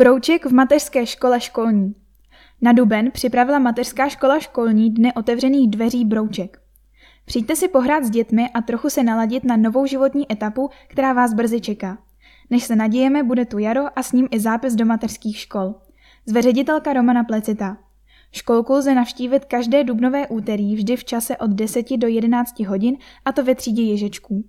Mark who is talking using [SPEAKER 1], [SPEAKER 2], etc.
[SPEAKER 1] Brouček v mateřské škole školní. Na duben připravila mateřská škola školní dny otevřených dveří Brouček. Přijďte si pohrát s dětmi a trochu se naladit na novou životní etapu, která vás brzy čeká. Než se nadějeme, bude tu jaro a s ním i zápis do mateřských škol. Zveředitelka Romana Plecita. Školku lze navštívit každé dubnové úterý vždy v čase od 10 do 11 hodin a to ve třídě ježečků.